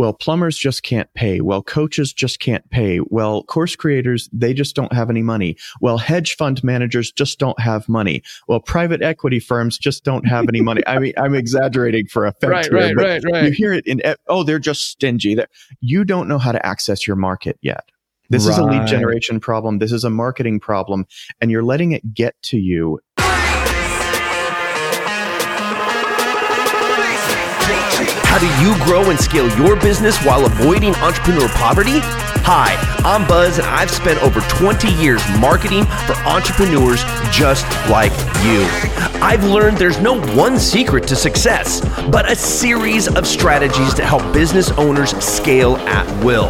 well, plumbers just can't pay. Well, coaches just can't pay. Well, course creators, they just don't have any money. Well, hedge fund managers just don't have money. Well, private equity firms just don't have any money. I mean, I'm exaggerating for effect. Right, here, right, but right, right. You hear it in, oh, they're just stingy. You don't know how to access your market yet. This is a lead generation problem. This is a marketing problem, and you're letting it get to you How do you grow and scale your business while avoiding entrepreneur poverty? Hi, I'm Buzz, and I've spent over 20 years marketing for entrepreneurs just like you. I've learned there's no one secret to success, but a series of strategies to help business owners scale at will.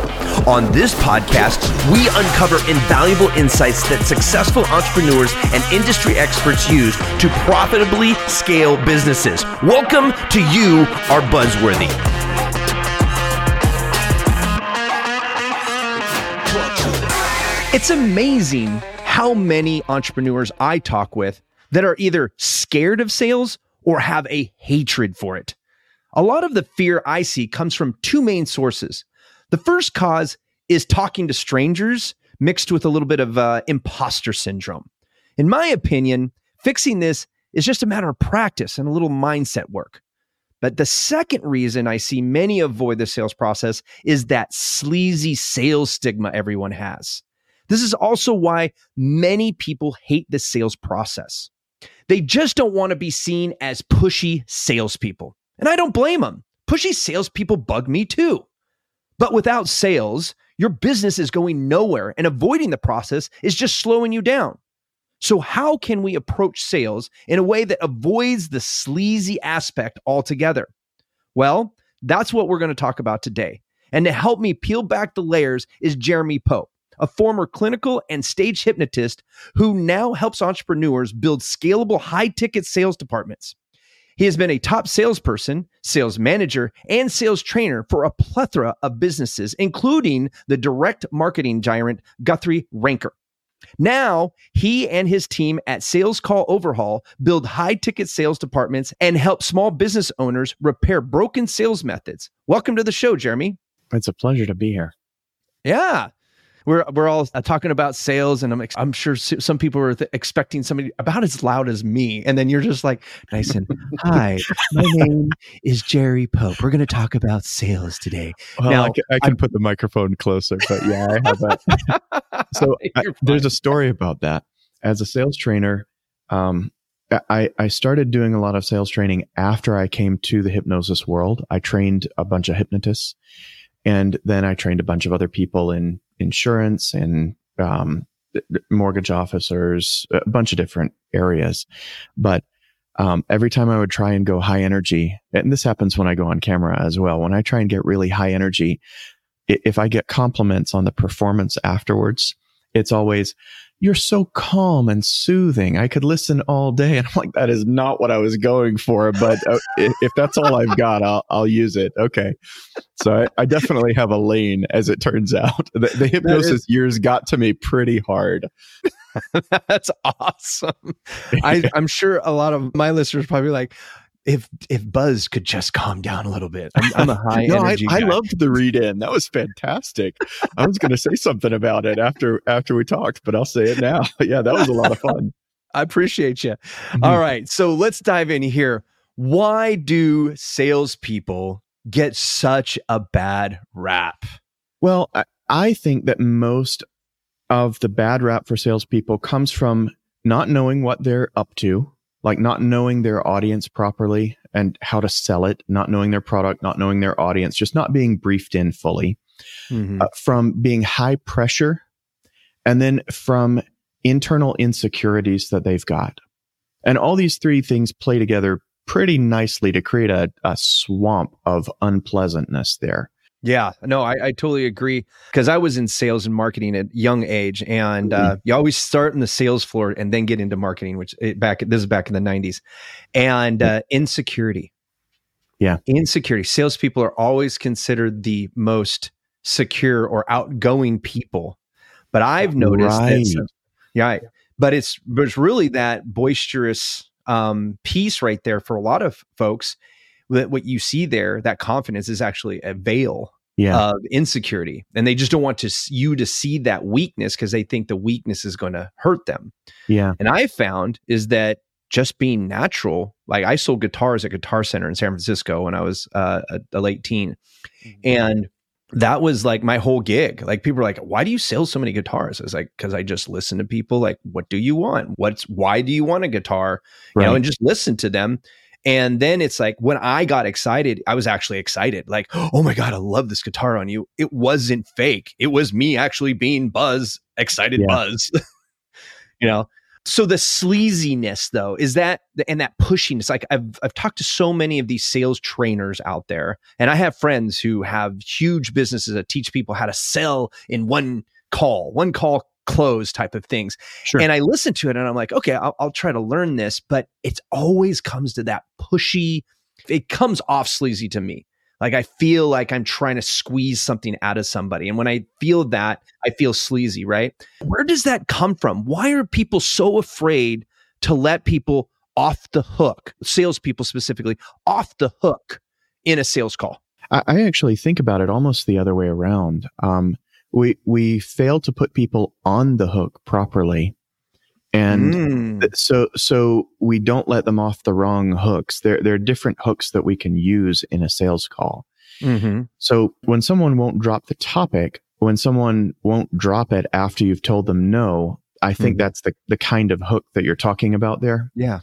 On this podcast, we uncover invaluable insights that successful entrepreneurs and industry experts use to profitably scale businesses. Welcome to You Are Buzzworthy. It's amazing how many entrepreneurs I talk with that are either scared of sales or have a hatred for it. A lot of the fear I see comes from two main sources. The first cause is talking to strangers mixed with a little bit of uh, imposter syndrome. In my opinion, fixing this is just a matter of practice and a little mindset work. But the second reason I see many avoid the sales process is that sleazy sales stigma everyone has. This is also why many people hate the sales process. They just don't want to be seen as pushy salespeople. And I don't blame them. Pushy salespeople bug me too. But without sales, your business is going nowhere, and avoiding the process is just slowing you down. So, how can we approach sales in a way that avoids the sleazy aspect altogether? Well, that's what we're going to talk about today. And to help me peel back the layers is Jeremy Pope, a former clinical and stage hypnotist who now helps entrepreneurs build scalable high ticket sales departments. He has been a top salesperson, sales manager, and sales trainer for a plethora of businesses, including the direct marketing giant Guthy Renker. Now, he and his team at Sales Call Overhaul build high ticket sales departments and help small business owners repair broken sales methods. Welcome to the show, Jeremy. It's a pleasure to be here. Yeah. We're, we're all uh, talking about sales, and I'm, ex- I'm sure some people are th- expecting somebody about as loud as me. And then you're just like, nice and hi, my name is Jerry Pope. We're going to talk about sales today. Well, Now, I can, I can put the microphone closer, but yeah, I have that. so I, there's a story about that. As a sales trainer, um, I, I started doing a lot of sales training after I came to the hypnosis world. I trained a bunch of hypnotists, and then I trained a bunch of other people in insurance and um, mortgage officers, a bunch of different areas. But um, every time I would try and go high energy, and this happens when I go on camera as well, when I try and get really high energy, if I get compliments on the performance afterwards, it's always, you're so calm and soothing. I could listen all day. And I'm like, that is not what I was going for. But uh, if that's all I've got, I'll, I'll use it. Okay. So I, I definitely have a lane as it turns out. The, the hypnosis years got to me pretty hard. That's awesome. I, I'm sure a lot of my listeners probably like, if if Buzz could just calm down a little bit. I'm, I'm a high no, I, energy. I guy. loved the read in. That was fantastic. I was going to say something about it after after we talked, but I'll say it now. yeah, that was a lot of fun. I appreciate you. Mm-hmm. All right, so let's dive in here. Why do salespeople get such a bad rap? Well, I, I think that most of the bad rap for salespeople comes from not knowing what they're up to, like not knowing their audience properly and how to sell it, not knowing their product, not knowing their audience, just not being briefed in fully, uh, from being high pressure, and then from internal insecurities that they've got. And all these three things play together pretty nicely to create a, a swamp of unpleasantness there. Yeah, no, I, I totally agree. Because I was in sales and marketing at young age, and uh, you always start in the sales floor and then get into marketing. Which it, back this is back in the '90s, and uh, insecurity. Yeah. insecurity. Salespeople are always considered the most secure or outgoing people, but I've noticed Right. that. Yeah, but it's but it's really that boisterous um, piece right there for a lot of folks that what you see there, that confidence is actually a veil Yeah. of insecurity and they just don't want to you to see that weakness because they think the weakness is going to hurt them. Yeah. and i found is that just being natural like i sold guitars at guitar center in san francisco when i was uh, a, a late teen and that was like my whole gig. Like people were like why do you sell so many guitars? I was like because i just listen to people like what do you want? What's why do you want a guitar? You know and just listen to them and then it's like when I got excited, I was actually excited. Like, oh my God, I love this guitar on you. It wasn't fake. It was me actually being Buzz, excited Yeah. Buzz. you know? So the sleaziness though, is that and that pushiness. Like I've I've talked to so many of these sales trainers out there, and I have friends who have huge businesses that teach people how to sell in one call, one call close type of things. Sure. And I listen to it and I'm like, okay, I'll, I'll try to learn this, but it always comes to that pushy. It comes off sleazy to me. Like I feel like I'm trying to squeeze something out of somebody. And when I feel that, I feel sleazy, right? Where does that come from? Why are people so afraid to let people off the hook, salespeople specifically, off the hook in a sales call? I, I actually think about it almost the other way around. Um, we we fail to put people on the hook properly, and Mm. so so we don't let them off the wrong hooks. There there are different hooks that we can use in a sales call. Mhm. So when someone won't drop the topic, when someone won't drop it after you've told them no, I think Mhm. that's the the kind of hook that you're talking about there. Yeah.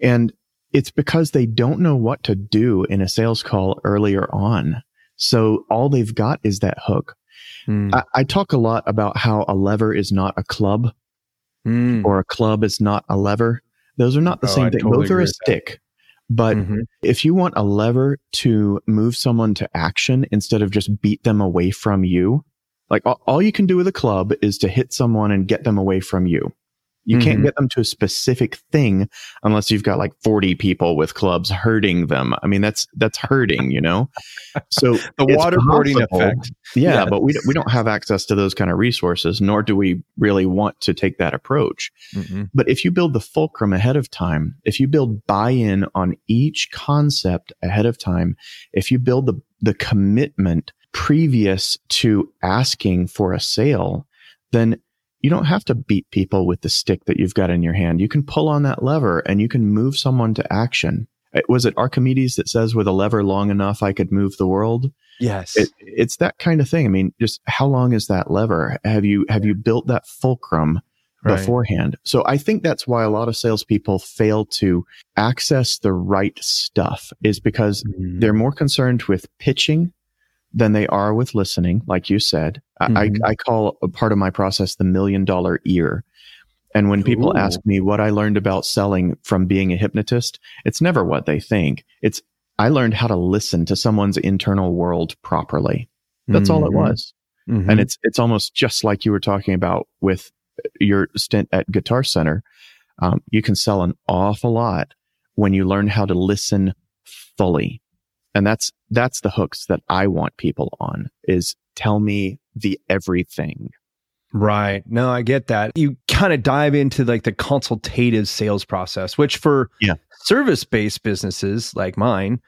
And it's because they don't know what to do in a sales call earlier on. So all they've got is that hook. Mm. I, I talk a lot about how a lever is not a club Mm. or a club is not a lever. Those are not the Oh, same I thing. totally Both are a stick. But Mhm. if you want a lever to move someone to action instead of just beat them away from you, like all, all you can do with a club is to hit someone and get them away from you. You can't Mhm. get them to a specific thing unless you've got like 40 people with clubs hurting them. I mean, that's, that's hurting, you know? So The waterboarding effect. Yeah, Yes. but we, don't- we don't have access to those kind of resources, nor do we really want to take that approach. Mhm. But if you build the fulcrum ahead of time, if you build buy-in on each concept ahead of time, if you build the, the commitment previous to asking for a sale, then you don't have to beat people with the stick that you've got in your hand. You can pull on that lever and you can move someone to action. Uh, Was it Archimedes that says with a lever long enough, I could move the world? Yes. It, it's that kind of thing. I mean, just how long is that lever? Have you, have you built that fulcrum Right. beforehand. So I think that's why a lot of salespeople fail to access the right stuff is because Mhm. they're more concerned with pitching than they are with listening. Like you said, I, Mhm. I, I call a part of my process the million dollar ear. And when people Ooh. ask me what I learned about selling from being a hypnotist, it's never what they think. It's I learned how to listen to someone's internal world properly. That's all it Mhm. was Mhm. and it's it's almost just like you were talking about with your stint at Guitar Center. Um, you can sell an awful lot when you learn how to listen fully, and that's that's the hooks that I want people on. Is tell me the everything. Right. No, I get that. You kind of dive into like the consultative sales process, which for Yeah. service based businesses like mine,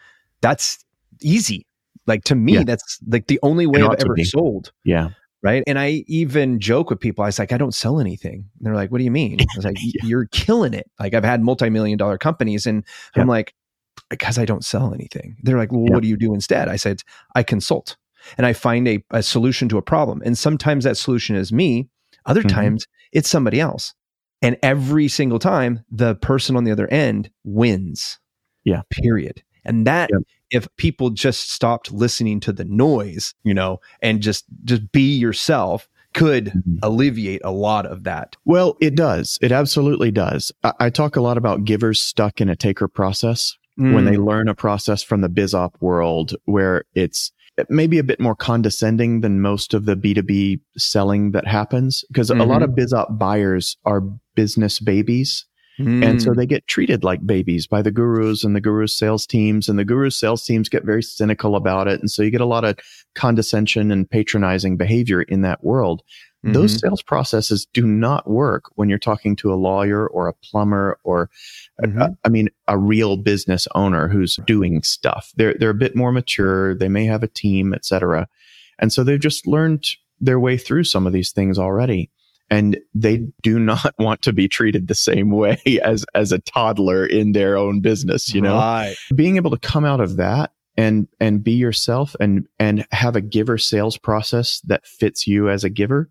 that's easy. Like to me, Yeah. that's like the only way I've ever sold. Yeah, Right. And I even joke with people. I was like, I don't sell anything. And they're like, what do you mean? I was like, Yeah. you're killing it. Like I've had multi-million dollar companies and I'm like, because I don't sell anything. They're like, well, Yeah. what do you do instead? I said, I consult and I find a, a solution to a problem. And sometimes that solution is me. Other Mhm. times it's somebody else. And every single time the person on the other end wins. Yeah. Period. And that Yep. if people just stopped listening to the noise, you know, and just just be yourself could Mhm. alleviate a lot of that. Well, it does. It absolutely does. I, I talk a lot about givers stuck in a taker process. When they Mm. learn a process from the biz op world where it's maybe a bit more condescending than most of the B2B selling that happens. Because a lot of biz op buyers are business babies. And so Mm. they get treated like babies by the gurus and the gurus sales teams and the gurus sales teams get very cynical about it. And so you get a lot of condescension and patronizing behavior in that world. Those Mhm. sales processes do not work when you're talking to a lawyer or a plumber or, uh, Mhm. I mean, a real business owner who's doing stuff. They're they're a bit more mature. They may have a team, etc. And so they've just learned their way through some of these things already. And they do not want to be treated the same way as as a toddler in their own business, you know Right. being able to come out of that and and be yourself and and have a giver sales process that fits you as a giver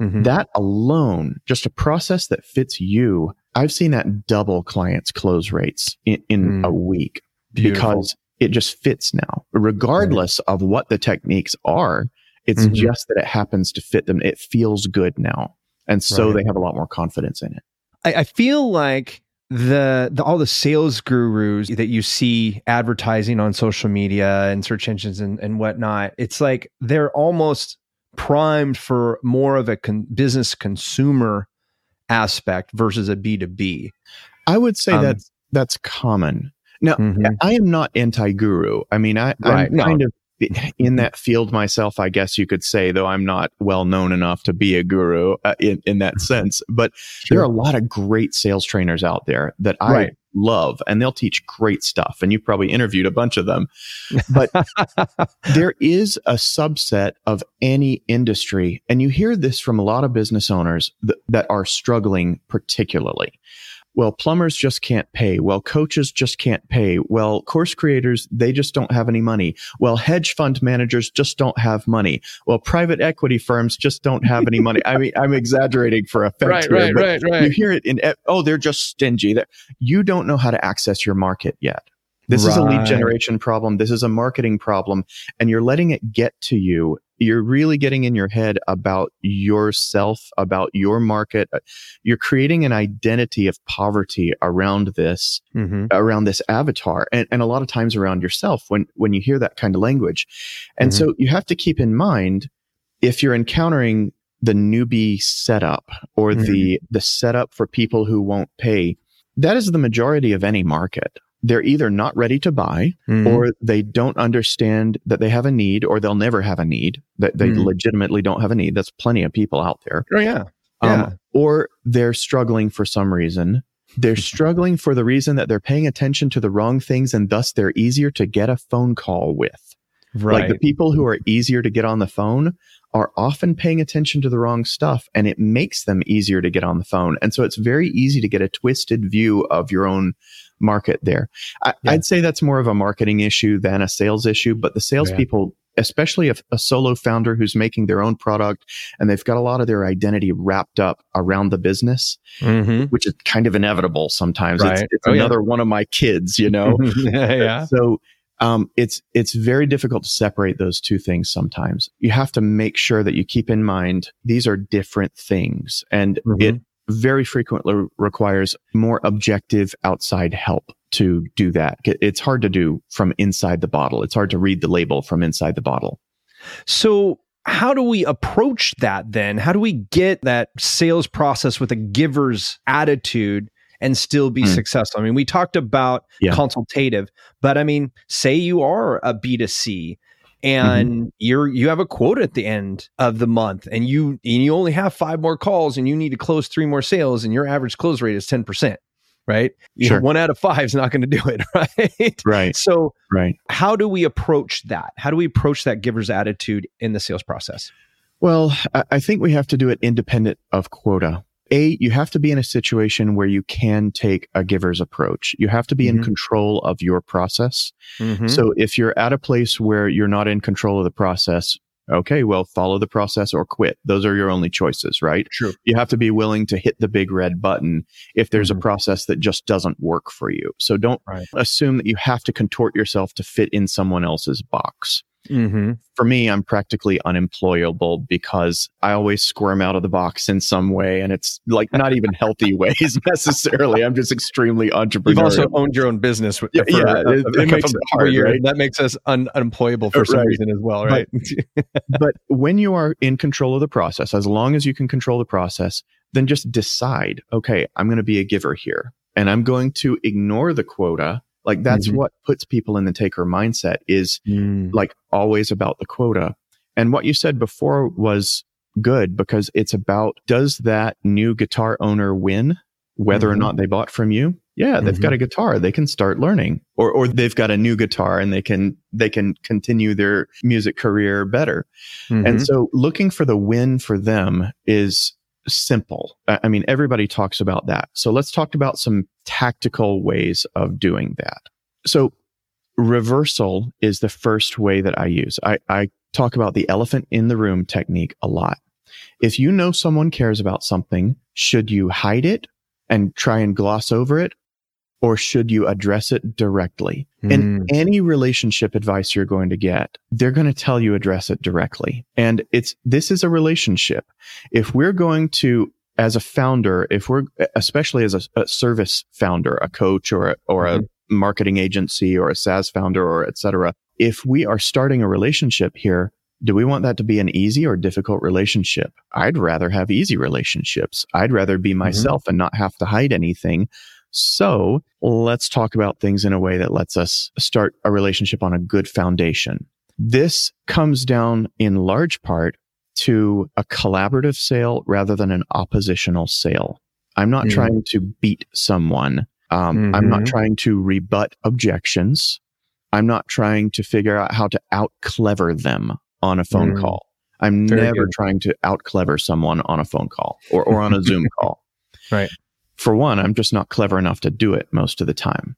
Mhm. that alone just a process that fits you i've seen that double clients close rates in, in Mm. a week Beautiful. because it just fits now regardless of what the techniques are it's Mhm. just that it happens to fit them it feels good now and so Right. they have a lot more confidence in it I, I feel like the, the all the sales gurus that you see advertising on social media and search engines and, and whatnot, it's like they're almost primed for more of a con- business consumer aspect versus a B2B. i would say Um, that's that's common now Mhm. I am not anti-guru. I mean, I, Right, I'm no. kind of in that field myself, I guess you could say, though I'm not well known enough to be a guru uh, in, in that sense. But there are a lot of great sales trainers out there that I Right. love, and they'll teach great stuff. And you've probably interviewed a bunch of them. But there is a subset of any industry, and you hear this from a lot of business owners th- that are struggling particularly. Well, plumbers just can't pay. Well, coaches just can't pay. Well, course creators, they just don't have any money. Well, hedge fund managers just don't have money. Well, private equity firms just don't have any money. I mean, I'm exaggerating for effect right, here, but you hear it in, oh, they're just stingy. That you don't know how to access your market yet. This is a lead generation problem. This is a marketing problem and you're letting it get to you. You're really getting in your head about yourself, about your market. Uh, You're creating an identity of poverty around this, Mhm. around this avatar and, and a lot of times around yourself when, when you hear that kind of language. And Mhm. so you have to keep in mind if you're encountering the newbie setup or Mhm. the, the setup for people who won't pay, that is the majority of any market. They're either not ready to buy Mhm. or they don't understand that they have a need or they'll never have a need that they Mm. legitimately don't have a need that's plenty of people out there oh yeah. um, Yeah. or they're struggling for some reason they're struggling for the reason that they're paying attention to the wrong things and thus they're easier to get a phone call with Right. like the people who are easier to get on the phone are often paying attention to the wrong stuff and it makes them easier to get on the phone and so it's very easy to get a twisted view of your own market there I, Yeah. i'd say that's more of a marketing issue than a sales issue but the salespeople especially if a solo founder who's making their own product and they've got a lot of their identity wrapped up around the business Mhm. which is kind of inevitable sometimes it's, Right. it's Oh, yeah. another one of my kids you know yeah. yeah. so um, it's it's very difficult to separate those two things sometimes. You have to make sure that you keep in mind these are different things, and Mhm. it very frequently requires more objective outside help to do that. It's hard to do from inside the bottle. It's hard to read the label from inside the bottle. So, how do we approach that then? How do we get that sales process with a giver's attitude and still be Hmm. successful? I mean, we talked about Yeah. consultative, but I mean, say you are a B2C and Mm-hmm. you're you have a quota at the end of the month and you and you only have five more calls and you need to close three more sales and your average close rate is 10%, right? You know, Sure. one out of five is not going to do it, right? Right. So, Right. how do we approach that? How do we approach that giver's attitude in the sales process? Well, I think we have to do it independent of quota. A, you have to be in a situation where you can take a giver's approach. You have to be in Mhm. control of your process. Mhm. So if you're at a place where you're not in control of the process, okay, well, follow the process or quit. Those are your only choices, right? True. You have to be willing to hit the big red button if there's Mhm. a process that just doesn't work for you. So don't Right. assume that you have to contort yourself to fit in someone else's box Mm-hmm. for me, I'm practically unemployable because I always squirm out of the box in some way. And it's like not even healthy ways necessarily. I'm just extremely entrepreneurial. You've also owned your own business. For, Yeah, yeah, a- it- it makes it hard, years. right? That makes us un- unemployable for some Right. reason as well, right? but when you are in control of the process, as long as you can control the process, then just decide, okay, I'm going to be a giver here and I'm going to ignore the quota. Like that's Mhm. what puts people in the taker mindset is Mm. like always about the quota. And what you said before was good because it's about does that new guitar owner win whether mm-hmm. or not they bought from you? Yeah, they've mm-hmm. got a guitar. They can start learning or, or they've got a new guitar and they can, they can continue their music career better. Mm-hmm. And so looking for the win for them is simple. I mean, everybody talks about that. So let's talk about some tactical ways of doing that. So reversal is the first way that I use. I, I talk about the elephant in the room technique a lot. If you know someone cares about something, should you hide it and try and gloss over it? Or should you address it directly? Mm. In hmm. any relationship advice you're going to get, they're going to tell you address it directly. And it's, this is a relationship. If we're going to as a founder, if we're especially as a, a service founder, a coach or a, or mm-hmm. a marketing agency or a SaaS founder or etc., if we are starting a relationship here, do we want that to be an easy or difficult relationship? I'd rather have easy relationships. I'd rather be mm-hmm. myself mm-hmm. and not have to hide anything. So let's talk about things in a way that lets us start a relationship on a good foundation. This comes down in large part to a collaborative sale rather than an oppositional sale. I'm not mm-hmm. trying to beat someone. Um, mm-hmm. I'm not mm-hmm. trying to rebut objections. I'm not trying to figure out how to out clever them on a phone mm. call. I'm Very never good. trying to out clever someone on a phone call or, or on a Zoom call. Right. For one, I'm just not clever enough to do it most of the time.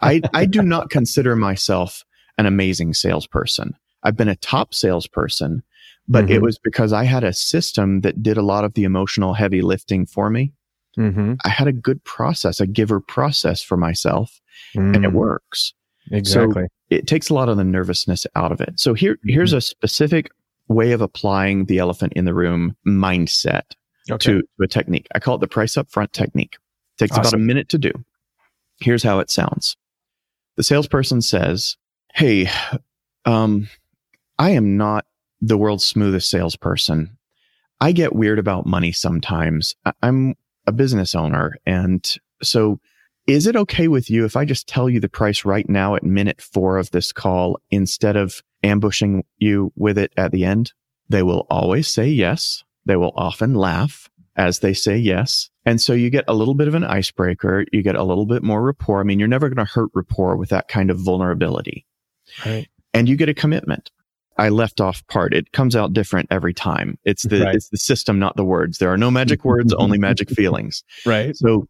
I, I, do not consider myself an amazing salesperson. I've been a top salesperson, but mm-hmm. it was because I had a system that did a lot of the emotional heavy lifting for me. Mm-hmm. I had a good process, a giver process for myself, mm. and it mm. works. Exactly. So it takes a lot of the nervousness out of it. So here, mm-hmm. here's a specific way of applying the elephant in the room mindset okay. to, to, a technique. I call it the price up front technique. It takes awesome. about a minute to do. Here's how it sounds. The salesperson says, Hey, um, I am not the world's smoothest salesperson. I get weird about money sometimes. I'm a business owner. And so is it okay with you if I just tell you the price right now at minute four of this call instead of ambushing you with it at the end? They will always say yes. They will often laugh as they say yes. And so you get a little bit of an icebreaker. You get a little bit more rapport. I mean, you're never going to hurt rapport with that kind of vulnerability. Right. And you get a commitment. I left off part. It comes out different every time. It's the right. it's the system, not the words. There are no magic words, only magic feelings. Right. So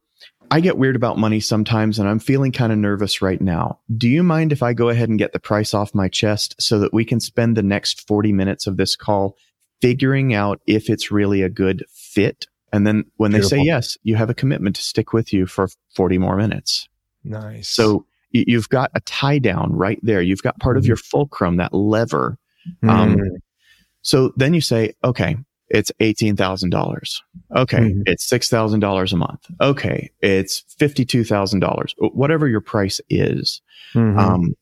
I get weird about money sometimes and I'm feeling kind of nervous right now. Do you mind if I go ahead and get the price off my chest so that we can spend the next 40 minutes of this call figuring out if it's really a good fit? And then when Beautiful. they say yes, you have a commitment to stick with you for 40 more minutes. Nice. So you've got a tie down right there. You've got part mm-hmm. of your fulcrum, that lever. Mm-hmm. Um, so then you say, okay, it's $18,000. Okay. Mm-hmm. It's $6,000 a month. Okay. It's $52,000, whatever your price is. Mm-hmm. Um,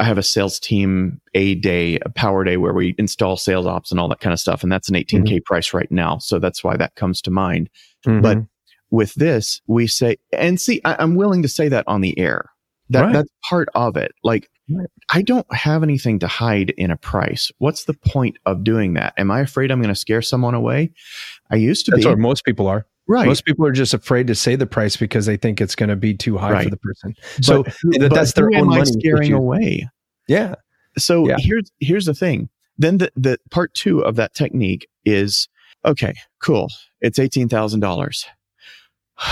I have a sales team a day, a power day where we install sales ops and all that kind of stuff. And that's an 18K mm-hmm. price right now. So that's why that comes to mind. Mm-hmm. But with this, we say, and see, I, am willing to say that on the air. That, right. That's part of it. Like, I don't have anything to hide in a price. What's the point of doing that? Am I afraid I'm going to scare someone away? I used to That's be. what most people are. Right. Most people are just afraid to say the price because they think it's going to be too high right. for the person. So but, that's their own money scaring away. Yeah. So yeah. here's here's the thing. Then the, the part two of that technique is okay, cool. It's eighteen thousand dollars.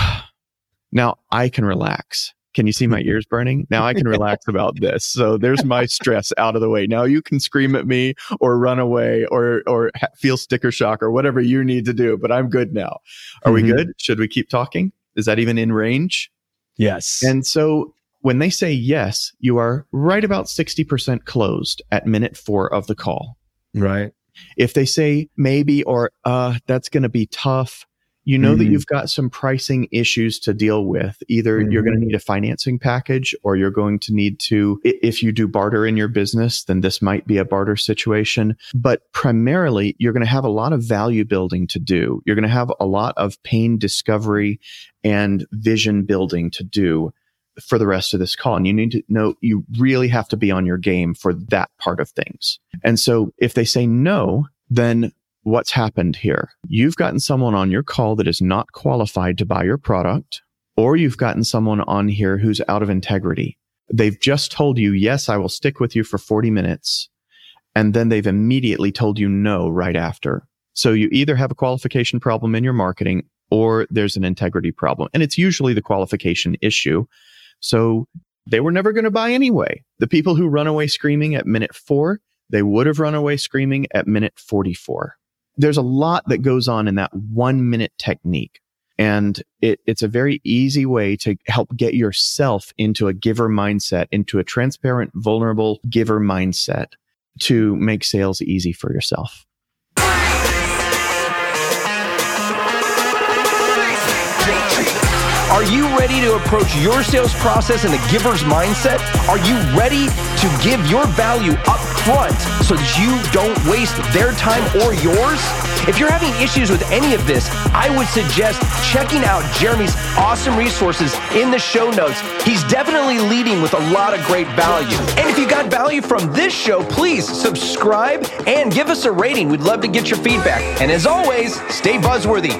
Now I can relax can you see my ears burning? Now I can relax about this. So there's my stress out of the way. Now you can scream at me or run away or or feel sticker shock or whatever you need to do, but I'm good now. Are mm-hmm. we good? Should we keep talking? Is that even in range? Yes. And so when they say yes, you are right about 60% closed at minute 4 of the call. Right. If they say maybe or uh that's going to be tough, you know mm-hmm. that you've got some pricing issues to deal with. Either mm-hmm. you're going to need a financing package or you're going to need to, if you do barter in your business, then this might be a barter situation. But primarily, you're going to have a lot of value building to do. You're going to have a lot of pain discovery and vision building to do for the rest of this call. And you need to know you really have to be on your game for that part of things. And so if they say no, then what's happened here. You've gotten someone on your call that is not qualified to buy your product, or you've gotten someone on here who's out of integrity. They've just told you, yes, I will stick with you for 40 minutes. And then they've immediately told you no right after. So you either have a qualification problem in your marketing or there's an integrity problem. And it's usually the qualification issue. So they were never going to buy anyway. The people who run away screaming at minute four, they would have run away screaming at minute 44. There's a lot that goes on in that one minute technique. And it, it's a very easy way to help get yourself into a giver mindset, into a transparent, vulnerable giver mindset to make sales easy for yourself. Are you ready to approach your sales process in a giver's mindset? Are you ready to give your value up front so that you don't waste their time or yours? If you're having issues with any of this, I would suggest checking out Jeremy's awesome resources in the show notes. He's definitely leading with a lot of great value. And if you got value from this show, please subscribe and give us a rating. We'd love to get your feedback. And as always, stay buzzworthy.